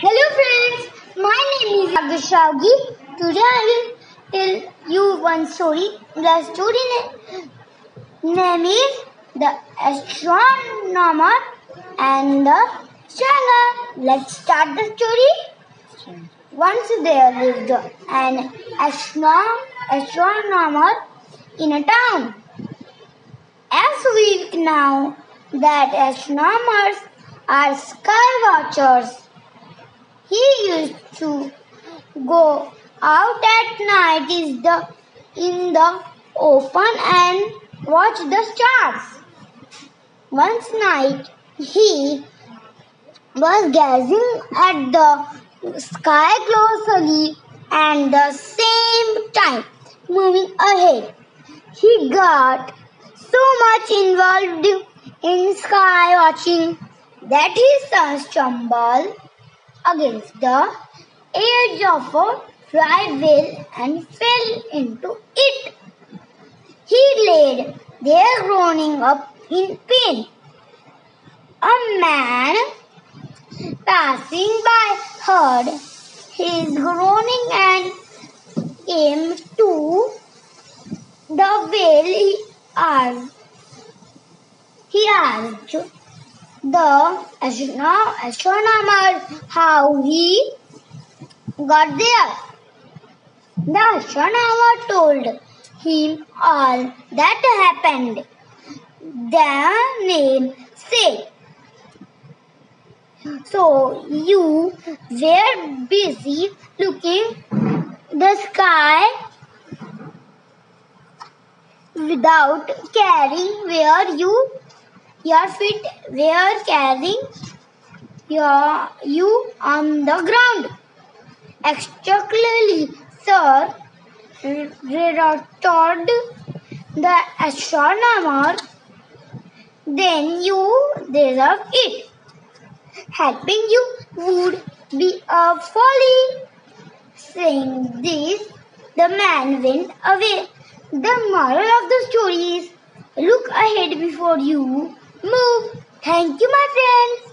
Hello friends, my name is Agashagi. Today I will tell you one story. The story na- name is The Astronomer and the Stranger. Let's start the story. Once there lived an astro- astronomer in a town. As we know that astronomers are sky watchers. He used to go out at night is the in the open and watch the stars. Once night he was gazing at the sky closely and at the same time moving ahead. He got so much involved in sky watching that his son stumbled against the edge of a dry well and fell into it. He laid there groaning up in pain. A man passing by heard his groaning and came to the well. He asked, he asked the astro- astronomer how he got there. The astronomer told him all that happened. The name said, So you were busy looking the sky without caring where you your feet were carrying your, you on the ground. Exactly, sir, retorted the astronomer. Then you deserve it. Helping you would be a folly. Saying this, the man went away. The moral of the story is look ahead before you move. Thank you, my friends.